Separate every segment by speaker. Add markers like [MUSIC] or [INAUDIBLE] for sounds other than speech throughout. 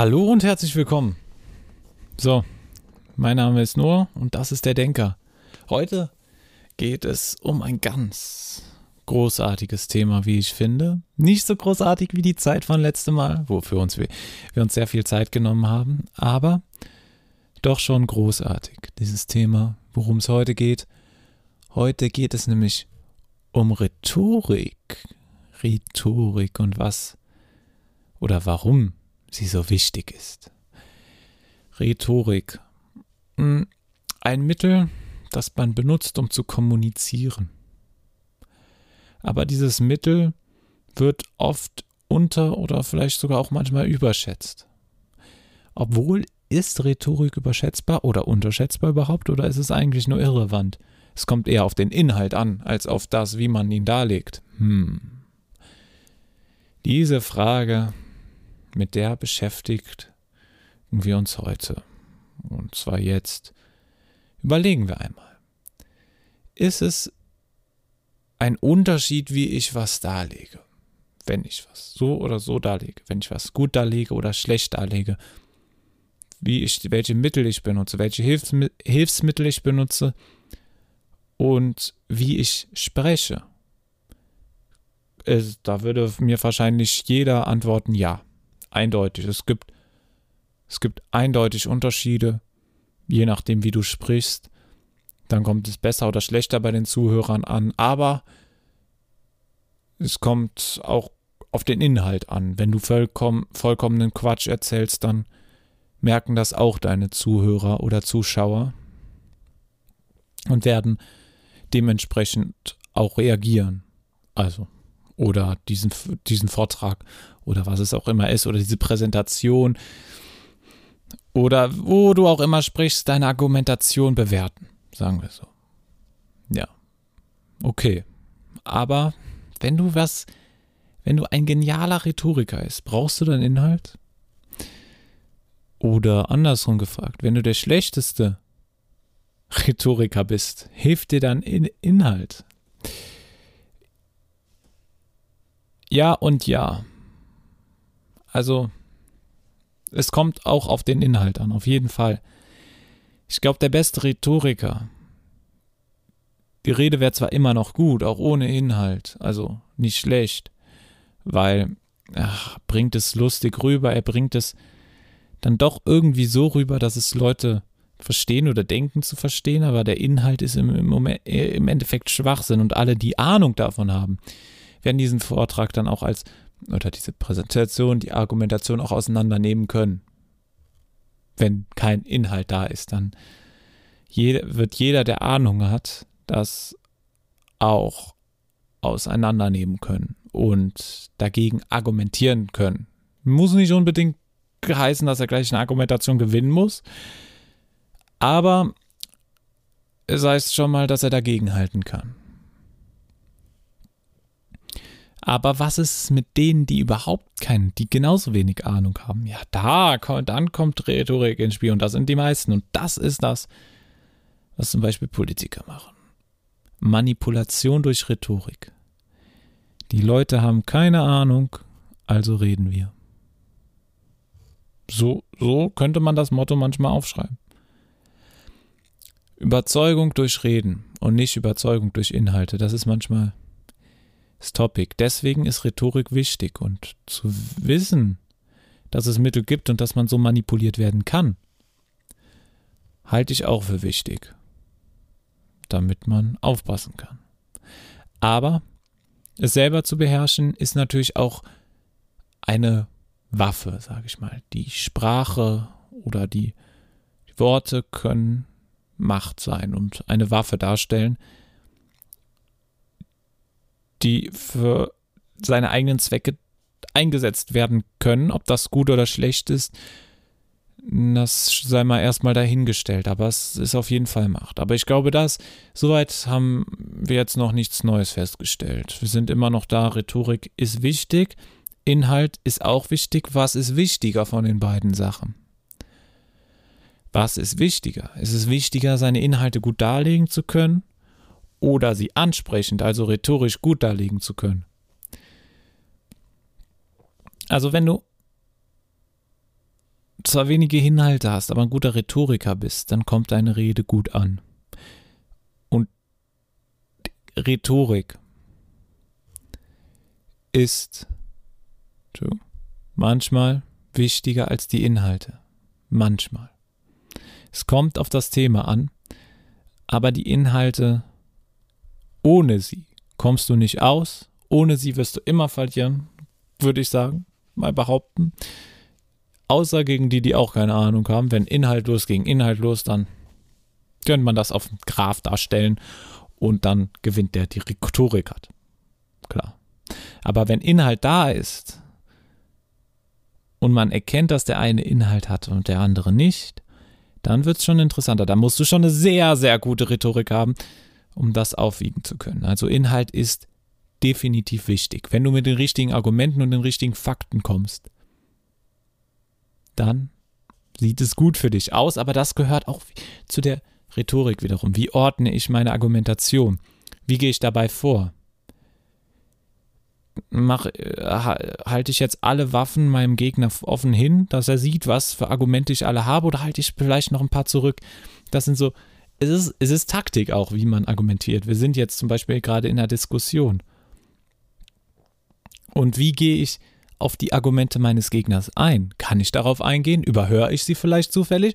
Speaker 1: Hallo und herzlich willkommen. So, mein Name ist Noah und das ist der Denker. Heute geht es um ein ganz großartiges Thema, wie ich finde. Nicht so großartig wie die Zeit von letztem Mal, wofür uns wir, wir uns sehr viel Zeit genommen haben, aber doch schon großartig. Dieses Thema, worum es heute geht. Heute geht es nämlich um Rhetorik. Rhetorik und was oder warum sie so wichtig ist. Rhetorik. Hm, ein Mittel, das man benutzt, um zu kommunizieren. Aber dieses Mittel wird oft unter oder vielleicht sogar auch manchmal überschätzt. Obwohl ist Rhetorik überschätzbar oder unterschätzbar überhaupt oder ist es eigentlich nur irrelevant? Es kommt eher auf den Inhalt an, als auf das, wie man ihn darlegt. Hm. Diese Frage mit der beschäftigt wir uns heute. Und zwar jetzt. Überlegen wir einmal. Ist es ein Unterschied, wie ich was darlege? Wenn ich was so oder so darlege, wenn ich was gut darlege oder schlecht darlege, wie ich, welche Mittel ich benutze, welche Hilfsmittel ich benutze und wie ich spreche. da würde mir wahrscheinlich jeder antworten ja eindeutig. Es gibt, es gibt eindeutig Unterschiede, je nachdem, wie du sprichst. Dann kommt es besser oder schlechter bei den Zuhörern an, aber es kommt auch auf den Inhalt an. Wenn du vollkommen, vollkommenen Quatsch erzählst, dann merken das auch deine Zuhörer oder Zuschauer und werden dementsprechend auch reagieren. Also, oder diesen, diesen Vortrag oder was es auch immer ist oder diese Präsentation oder wo du auch immer sprichst, deine Argumentation bewerten, sagen wir so. Ja. Okay. Aber wenn du was, wenn du ein genialer Rhetoriker bist, brauchst du dann Inhalt? Oder andersrum gefragt, wenn du der schlechteste Rhetoriker bist, hilft dir dann in Inhalt? Ja und ja. Also, es kommt auch auf den Inhalt an, auf jeden Fall. Ich glaube, der beste Rhetoriker, die Rede wäre zwar immer noch gut, auch ohne Inhalt, also nicht schlecht, weil ach, bringt es lustig rüber, er bringt es dann doch irgendwie so rüber, dass es Leute verstehen oder denken zu verstehen, aber der Inhalt ist im, im, im Endeffekt Schwachsinn und alle, die Ahnung davon haben, werden diesen Vortrag dann auch als oder diese Präsentation, die Argumentation auch auseinandernehmen können. Wenn kein Inhalt da ist, dann jede, wird jeder, der Ahnung hat, das auch auseinandernehmen können und dagegen argumentieren können. Muss nicht unbedingt heißen, dass er gleich eine Argumentation gewinnen muss, aber es heißt schon mal, dass er dagegen halten kann. Aber was ist mit denen, die überhaupt keinen, die genauso wenig Ahnung haben? Ja, da, dann kommt Rhetorik ins Spiel und das sind die meisten. Und das ist das, was zum Beispiel Politiker machen. Manipulation durch Rhetorik. Die Leute haben keine Ahnung, also reden wir. So, so könnte man das Motto manchmal aufschreiben. Überzeugung durch Reden und nicht Überzeugung durch Inhalte. Das ist manchmal Topic. Deswegen ist Rhetorik wichtig und zu wissen, dass es Mittel gibt und dass man so manipuliert werden kann, halte ich auch für wichtig, damit man aufpassen kann. Aber es selber zu beherrschen ist natürlich auch eine Waffe, sage ich mal. Die Sprache oder die Worte können Macht sein und eine Waffe darstellen, die für seine eigenen Zwecke eingesetzt werden können. Ob das gut oder schlecht ist, das sei mal erstmal dahingestellt, aber es ist auf jeden Fall Macht. Aber ich glaube, dass soweit haben wir jetzt noch nichts Neues festgestellt. Wir sind immer noch da, Rhetorik ist wichtig, Inhalt ist auch wichtig. Was ist wichtiger von den beiden Sachen? Was ist wichtiger? Ist es wichtiger, seine Inhalte gut darlegen zu können oder sie ansprechend, also rhetorisch gut darlegen zu können. Also wenn du zwar wenige Inhalte hast, aber ein guter Rhetoriker bist, dann kommt deine Rede gut an. Und Rhetorik ist manchmal wichtiger als die Inhalte. Manchmal. Es kommt auf das Thema an, aber die Inhalte, ohne sie kommst du nicht aus, ohne sie wirst du immer verlieren, würde ich sagen, mal behaupten. Außer gegen die, die auch keine Ahnung haben. Wenn inhaltlos gegen inhaltlos, dann könnte man das auf dem Graph darstellen und dann gewinnt der, die Rhetorik hat. Klar. Aber wenn Inhalt da ist und man erkennt, dass der eine Inhalt hat und der andere nicht, dann wird es schon interessanter. Da musst du schon eine sehr, sehr gute Rhetorik haben, um das aufwiegen zu können. Also Inhalt ist definitiv wichtig. Wenn du mit den richtigen Argumenten und den richtigen Fakten kommst, dann sieht es gut für dich aus, aber das gehört auch zu der Rhetorik wiederum. Wie ordne ich meine Argumentation? Wie gehe ich dabei vor? Mach, äh, halte ich jetzt alle Waffen meinem Gegner offen hin, dass er sieht, was für Argumente ich alle habe, oder halte ich vielleicht noch ein paar zurück? Das sind so, es ist, es ist Taktik auch, wie man argumentiert. Wir sind jetzt zum Beispiel gerade in einer Diskussion. Und wie gehe ich auf die Argumente meines Gegners ein? Kann ich darauf eingehen? Überhöre ich sie vielleicht zufällig?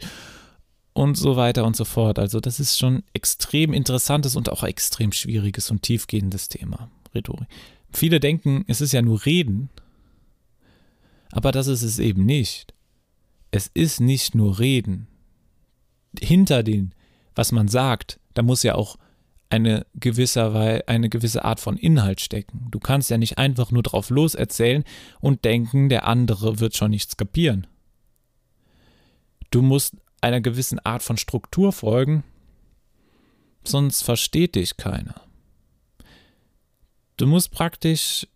Speaker 1: Und so weiter und so fort. Also das ist schon extrem interessantes und auch extrem schwieriges und tiefgehendes Thema, Rhetorik. Viele denken, es ist ja nur Reden, aber das ist es eben nicht. Es ist nicht nur Reden. Hinter den, was man sagt, da muss ja auch eine gewisse, eine gewisse Art von Inhalt stecken. Du kannst ja nicht einfach nur drauf loserzählen und denken, der andere wird schon nichts kapieren. Du musst einer gewissen Art von Struktur folgen, sonst versteht dich keiner. Du musst praktisch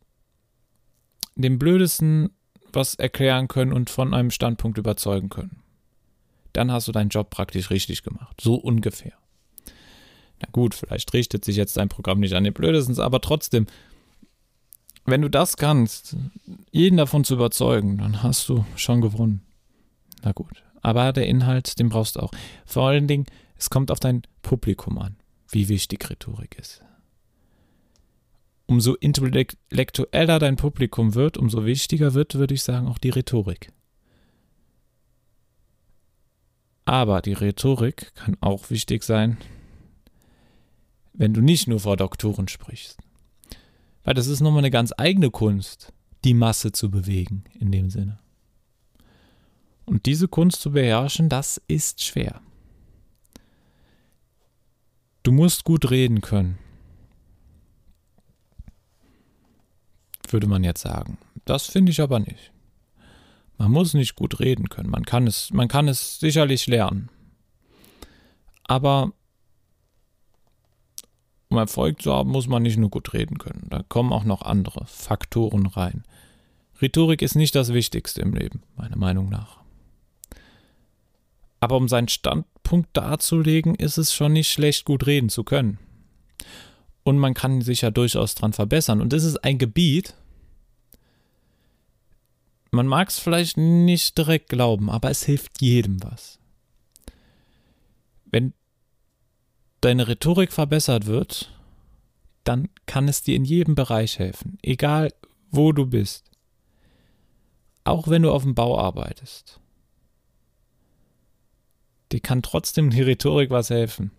Speaker 1: dem Blödesten was erklären können und von einem Standpunkt überzeugen können. Dann hast du deinen Job praktisch richtig gemacht. So ungefähr. Na gut, vielleicht richtet sich jetzt dein Programm nicht an den Blödesten, aber trotzdem, wenn du das kannst, jeden davon zu überzeugen, dann hast du schon gewonnen. Na gut. Aber der Inhalt, den brauchst du auch. Vor allen Dingen, es kommt auf dein Publikum an, wie wichtig Rhetorik ist. Umso intellektueller dein Publikum wird, umso wichtiger wird, würde ich sagen, auch die Rhetorik. Aber die Rhetorik kann auch wichtig sein, wenn du nicht nur vor Doktoren sprichst. Weil das ist nochmal eine ganz eigene Kunst, die Masse zu bewegen, in dem Sinne. Und diese Kunst zu beherrschen, das ist schwer. Du musst gut reden können. Würde man jetzt sagen. Das finde ich aber nicht. Man muss nicht gut reden können. Man kann es, man kann es sicherlich lernen. Aber um Erfolg zu haben, muss man nicht nur gut reden können. Da kommen auch noch andere Faktoren rein. Rhetorik ist nicht das Wichtigste im Leben, meiner Meinung nach. Aber um seinen Standpunkt darzulegen, ist es schon nicht schlecht, gut reden zu können. Und man kann sich ja durchaus dran verbessern. Und das ist ein Gebiet, man mag es vielleicht nicht direkt glauben, aber es hilft jedem was. Wenn deine Rhetorik verbessert wird, dann kann es dir in jedem Bereich helfen, egal wo du bist. Auch wenn du auf dem Bau arbeitest. Dir kann trotzdem die Rhetorik was helfen.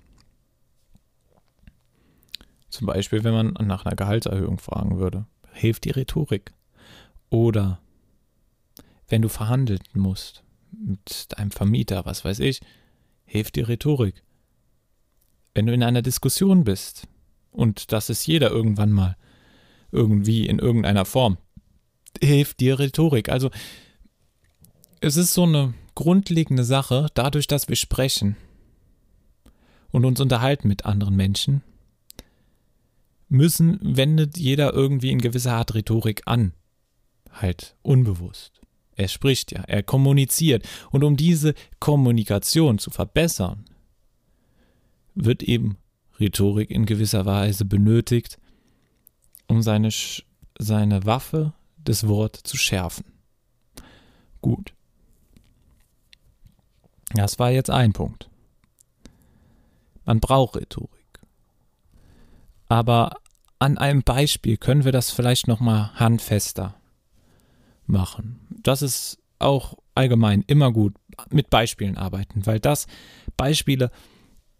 Speaker 1: Zum Beispiel, wenn man nach einer Gehaltserhöhung fragen würde, hilft die Rhetorik. Oder wenn du verhandeln musst mit deinem Vermieter, was weiß ich, hilft die Rhetorik wenn du in einer Diskussion bist, und das ist jeder irgendwann mal, irgendwie in irgendeiner Form, hilft dir Rhetorik. Also es ist so eine grundlegende Sache, dadurch, dass wir sprechen und uns unterhalten mit anderen Menschen, müssen, wendet jeder irgendwie in gewisser Art Rhetorik an. Halt unbewusst. Er spricht ja, er kommuniziert. Und um diese Kommunikation zu verbessern, wird eben Rhetorik in gewisser Weise benötigt, um seine, seine Waffe, das Wort, zu schärfen. Gut. Das war jetzt ein Punkt. Man braucht Rhetorik. Aber an einem Beispiel können wir das vielleicht noch mal handfester machen. Das ist auch allgemein immer gut mit Beispielen arbeiten, weil das Beispiele,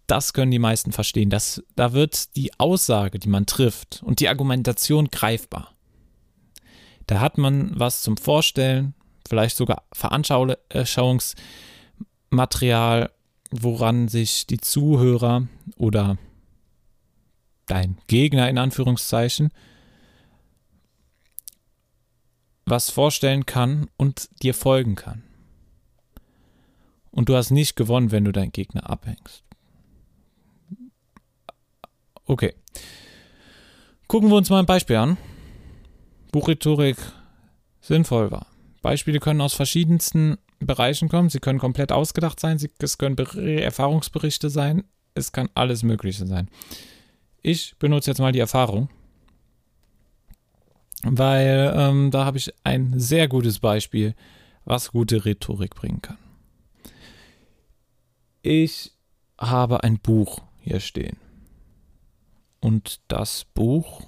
Speaker 1: das können die meisten verstehen. Das, da wird die Aussage, die man trifft und die Argumentation greifbar. Da hat man was zum Vorstellen, vielleicht sogar Veranschauungsmaterial, woran sich die Zuhörer oder dein Gegner in Anführungszeichen was vorstellen kann und dir folgen kann. Und du hast nicht gewonnen, wenn du deinen Gegner abhängst. Okay. Gucken wir uns mal ein Beispiel an. Buchrhetorik sinnvoll war. Beispiele können aus verschiedensten Bereichen kommen. Sie können komplett ausgedacht sein. es können Erfahrungsberichte sein. Es kann alles Mögliche sein. Ich benutze jetzt mal die Erfahrung weil ähm, da habe ich ein sehr gutes Beispiel, was gute Rhetorik bringen kann. Ich habe ein Buch hier stehen. Und das Buch,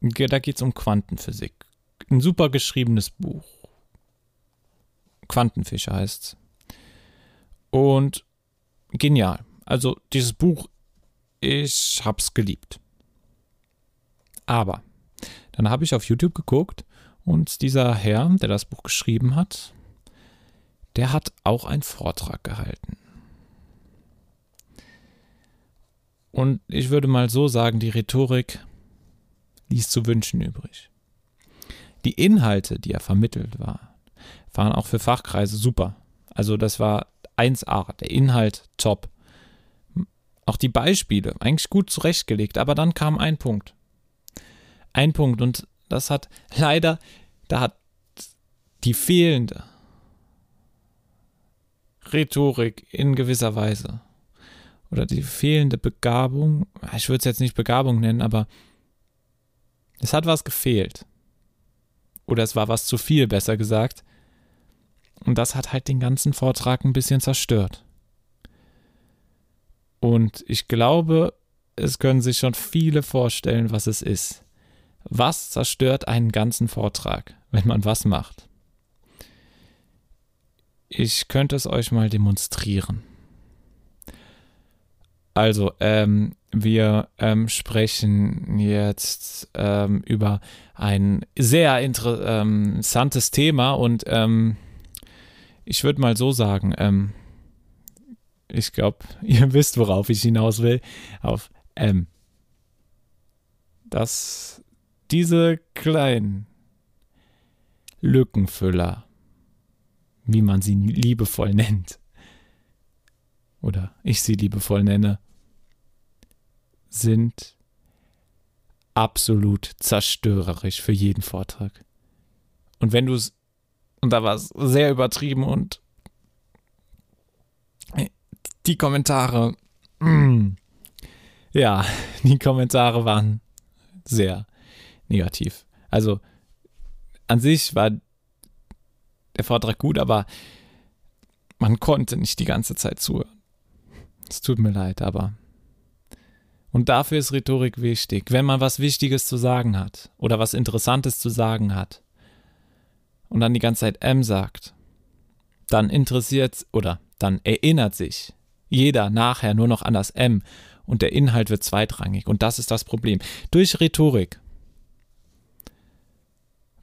Speaker 1: da geht es um Quantenphysik. Ein super geschriebenes Buch. Quantenfische heißt es. Und genial. Also dieses Buch, ich habe es geliebt. Aber dann habe ich auf YouTube geguckt und dieser Herr, der das Buch geschrieben hat, der hat auch einen Vortrag gehalten. Und ich würde mal so sagen, die Rhetorik ließ zu wünschen übrig. Die Inhalte, die er vermittelt war, waren auch für Fachkreise super. Also das war 1A, der Inhalt top. Auch die Beispiele, eigentlich gut zurechtgelegt, aber dann kam ein Punkt ein Punkt und das hat leider, da hat die fehlende Rhetorik in gewisser Weise oder die fehlende Begabung, ich würde es jetzt nicht Begabung nennen, aber es hat was gefehlt. Oder es war was zu viel, besser gesagt. Und das hat halt den ganzen Vortrag ein bisschen zerstört. Und ich glaube, es können sich schon viele vorstellen, was es ist. Was zerstört einen ganzen Vortrag, wenn man was macht? Ich könnte es euch mal demonstrieren. Also, ähm, wir ähm, sprechen jetzt ähm, über ein sehr interessantes Thema und ähm, ich würde mal so sagen, ähm, ich glaube, [LAUGHS] ihr wisst, worauf ich hinaus will, auf M. Das diese kleinen Lückenfüller, wie man sie liebevoll nennt, oder ich sie liebevoll nenne, sind absolut zerstörerisch für jeden Vortrag. Und wenn du es, und da war es sehr übertrieben und die Kommentare, mm, ja, die Kommentare waren sehr negativ. Also an sich war der Vortrag gut, aber man konnte nicht die ganze Zeit zuhören. Es tut mir leid, aber. Und dafür ist Rhetorik wichtig. Wenn man was Wichtiges zu sagen hat oder was Interessantes zu sagen hat und dann die ganze Zeit M sagt, dann interessiert oder dann erinnert sich jeder nachher nur noch an das M und der Inhalt wird zweitrangig. Und das ist das Problem. Durch Rhetorik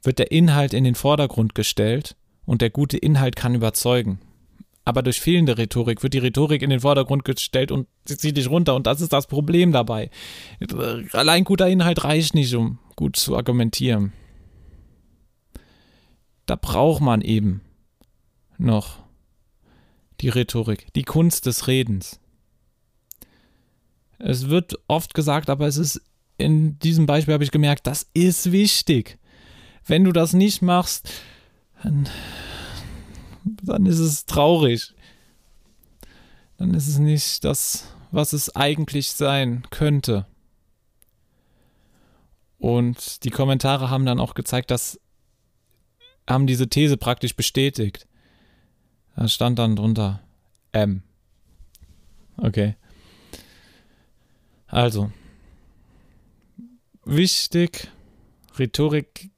Speaker 1: wird der Inhalt in den Vordergrund gestellt und der gute Inhalt kann überzeugen. Aber durch fehlende Rhetorik wird die Rhetorik in den Vordergrund gestellt und sie zieht dich runter und das ist das Problem dabei. Allein guter Inhalt reicht nicht, um gut zu argumentieren. Da braucht man eben noch die Rhetorik, die Kunst des Redens. Es wird oft gesagt, aber es ist in diesem Beispiel habe ich gemerkt, das ist wichtig. Wenn du das nicht machst, dann, dann ist es traurig. Dann ist es nicht das, was es eigentlich sein könnte. Und die Kommentare haben dann auch gezeigt, dass haben diese These praktisch bestätigt. Da stand dann drunter M. Okay. Also, wichtig, Rhetorik,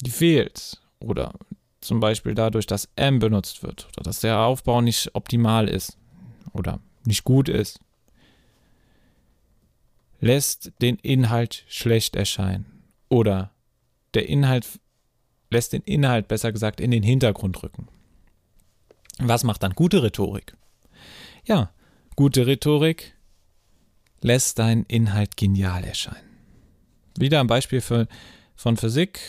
Speaker 1: die fehlt. Oder zum Beispiel dadurch, dass M benutzt wird. Oder dass der Aufbau nicht optimal ist. Oder nicht gut ist. Lässt den Inhalt schlecht erscheinen. Oder der Inhalt lässt den Inhalt, besser gesagt, in den Hintergrund rücken. Was macht dann gute Rhetorik? Ja, gute Rhetorik lässt deinen Inhalt genial erscheinen. Wieder ein Beispiel für, von Physik.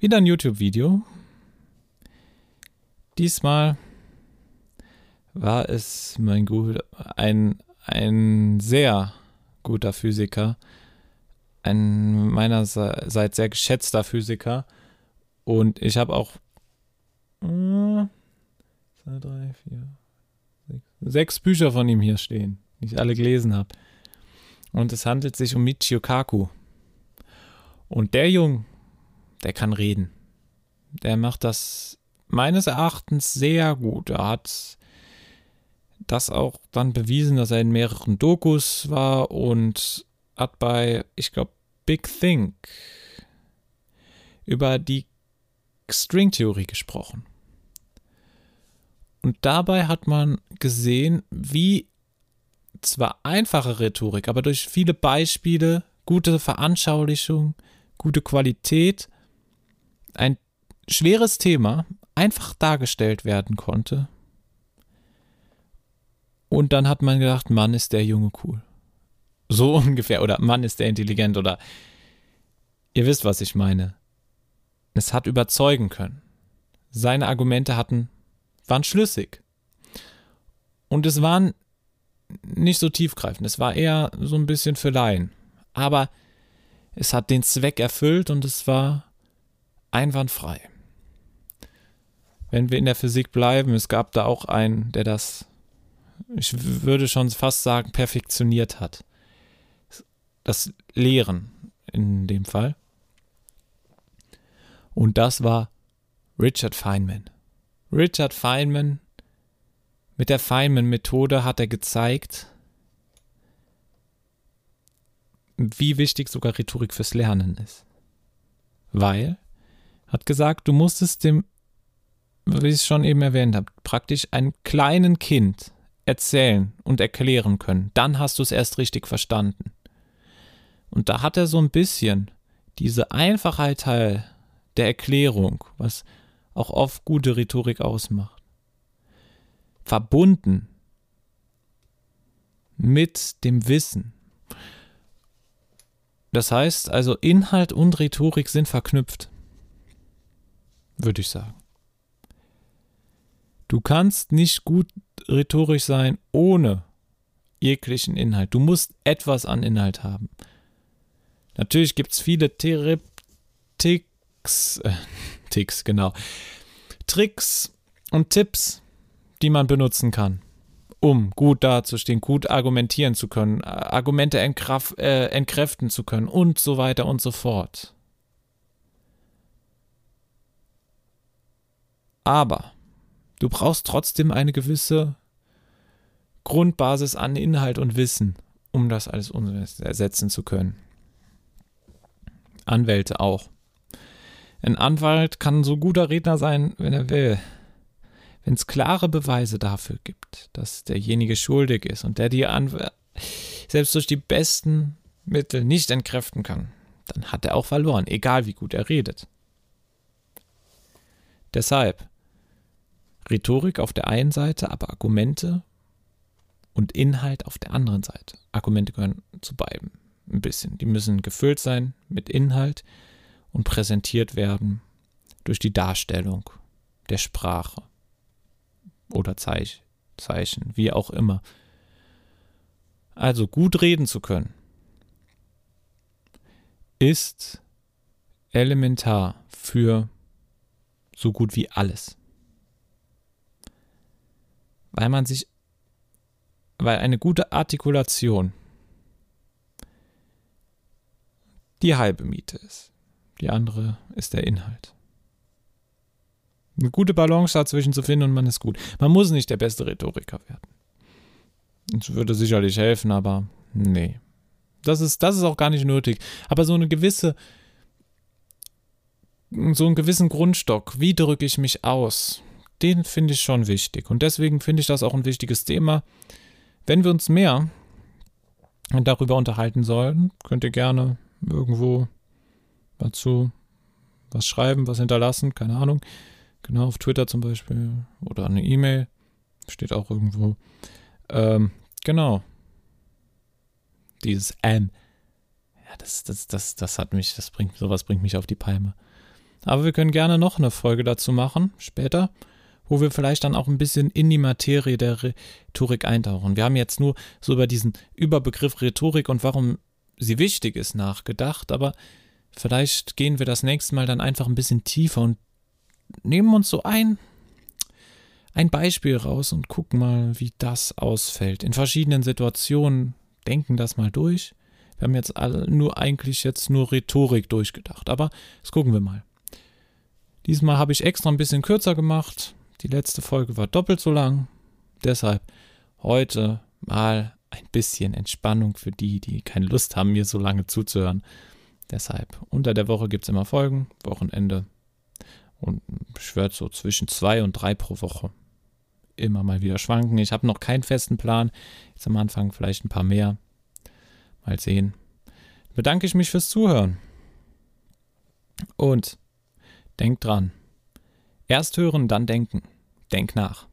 Speaker 1: Wieder ein YouTube-Video. Diesmal war es mein gut, ein, ein sehr guter Physiker, ein meinerseits sehr geschätzter Physiker. Und ich habe auch äh, zwei, drei, vier, sechs, sechs Bücher von ihm hier stehen, die ich alle gelesen habe. Und es handelt sich um Michio Kaku. Und der Jung, der kann reden. Der macht das meines Erachtens sehr gut. Er hat das auch dann bewiesen, dass er in mehreren Dokus war und hat bei, ich glaube, Big Think über die Stringtheorie gesprochen. Und dabei hat man gesehen, wie zwar einfache Rhetorik, aber durch viele Beispiele, gute Veranschaulichung, gute Qualität, ein schweres Thema einfach dargestellt werden konnte. Und dann hat man gedacht, Mann, ist der Junge cool. So [LAUGHS] ungefähr. Oder Mann, ist der intelligent. Oder ihr wisst, was ich meine. Es hat überzeugen können. Seine Argumente hatten, waren schlüssig. Und es waren nicht so tiefgreifend. Es war eher so ein bisschen für Laien. Aber es hat den Zweck erfüllt und es war einwandfrei. Wenn wir in der Physik bleiben, es gab da auch einen, der das, ich würde schon fast sagen, perfektioniert hat. Das Lehren in dem Fall. Und das war Richard Feynman. Richard Feynman mit der Feynman-Methode hat er gezeigt, wie wichtig sogar Rhetorik fürs Lernen ist. Weil, hat gesagt, du musst es dem, wie ich es schon eben erwähnt habe, praktisch einem kleinen Kind erzählen und erklären können. Dann hast du es erst richtig verstanden. Und da hat er so ein bisschen diese Einfachheit Teil der Erklärung, was auch oft gute Rhetorik ausmacht verbunden mit dem Wissen. Das heißt also, Inhalt und Rhetorik sind verknüpft, würde ich sagen. Du kannst nicht gut rhetorisch sein ohne jeglichen Inhalt. Du musst etwas an Inhalt haben. Natürlich gibt es viele Ticks, äh, [LAUGHS] Ticks, genau, Tricks und Tipps, die man benutzen kann, um gut dazustehen, gut argumentieren zu können, Argumente entkraft, äh, entkräften zu können und so weiter und so fort. Aber du brauchst trotzdem eine gewisse Grundbasis an Inhalt und Wissen, um das alles ersetzen zu können. Anwälte auch. Ein Anwalt kann so guter Redner sein, wenn er will wenn es klare Beweise dafür gibt, dass derjenige schuldig ist und der die Anw selbst durch die besten Mittel nicht entkräften kann, dann hat er auch verloren, egal wie gut er redet. Deshalb Rhetorik auf der einen Seite, aber Argumente und Inhalt auf der anderen Seite. Argumente gehören zu beiden ein bisschen. Die müssen gefüllt sein mit Inhalt und präsentiert werden durch die Darstellung der Sprache oder Zeich, Zeichen, wie auch immer. Also gut reden zu können, ist elementar für so gut wie alles. Weil man sich, weil eine gute Artikulation die halbe Miete ist. Die andere ist der Inhalt. Eine gute Balance dazwischen zu finden und man ist gut. Man muss nicht der beste Rhetoriker werden. Das würde sicherlich helfen, aber nee. Das ist, das ist auch gar nicht nötig. Aber so eine gewisse, so einen gewissen Grundstock, wie drücke ich mich aus, den finde ich schon wichtig. Und deswegen finde ich das auch ein wichtiges Thema. Wenn wir uns mehr darüber unterhalten sollen, könnt ihr gerne irgendwo dazu was schreiben, was hinterlassen, keine Ahnung. Genau, auf Twitter zum Beispiel oder eine E-Mail. Steht auch irgendwo. Ähm, genau. Dieses M. Ja, das, das, das, das hat mich, das bringt, sowas bringt mich auf die Palme. Aber wir können gerne noch eine Folge dazu machen, später, wo wir vielleicht dann auch ein bisschen in die Materie der Rhetorik eintauchen. Wir haben jetzt nur so über diesen Überbegriff Rhetorik und warum sie wichtig ist nachgedacht, aber vielleicht gehen wir das nächste Mal dann einfach ein bisschen tiefer und nehmen uns so ein, ein Beispiel raus und gucken mal, wie das ausfällt. In verschiedenen Situationen denken das mal durch. Wir haben jetzt alle nur eigentlich jetzt nur Rhetorik durchgedacht, aber das gucken wir mal. Diesmal habe ich extra ein bisschen kürzer gemacht. Die letzte Folge war doppelt so lang. Deshalb heute mal ein bisschen Entspannung für die, die keine Lust haben, mir so lange zuzuhören. Deshalb unter der Woche gibt es immer Folgen, Wochenende und ich werde so zwischen zwei und drei pro Woche immer mal wieder schwanken. Ich habe noch keinen festen Plan. Jetzt am Anfang vielleicht ein paar mehr. Mal sehen. Bedanke ich mich fürs Zuhören. Und denk dran. Erst hören, dann denken. Denk nach.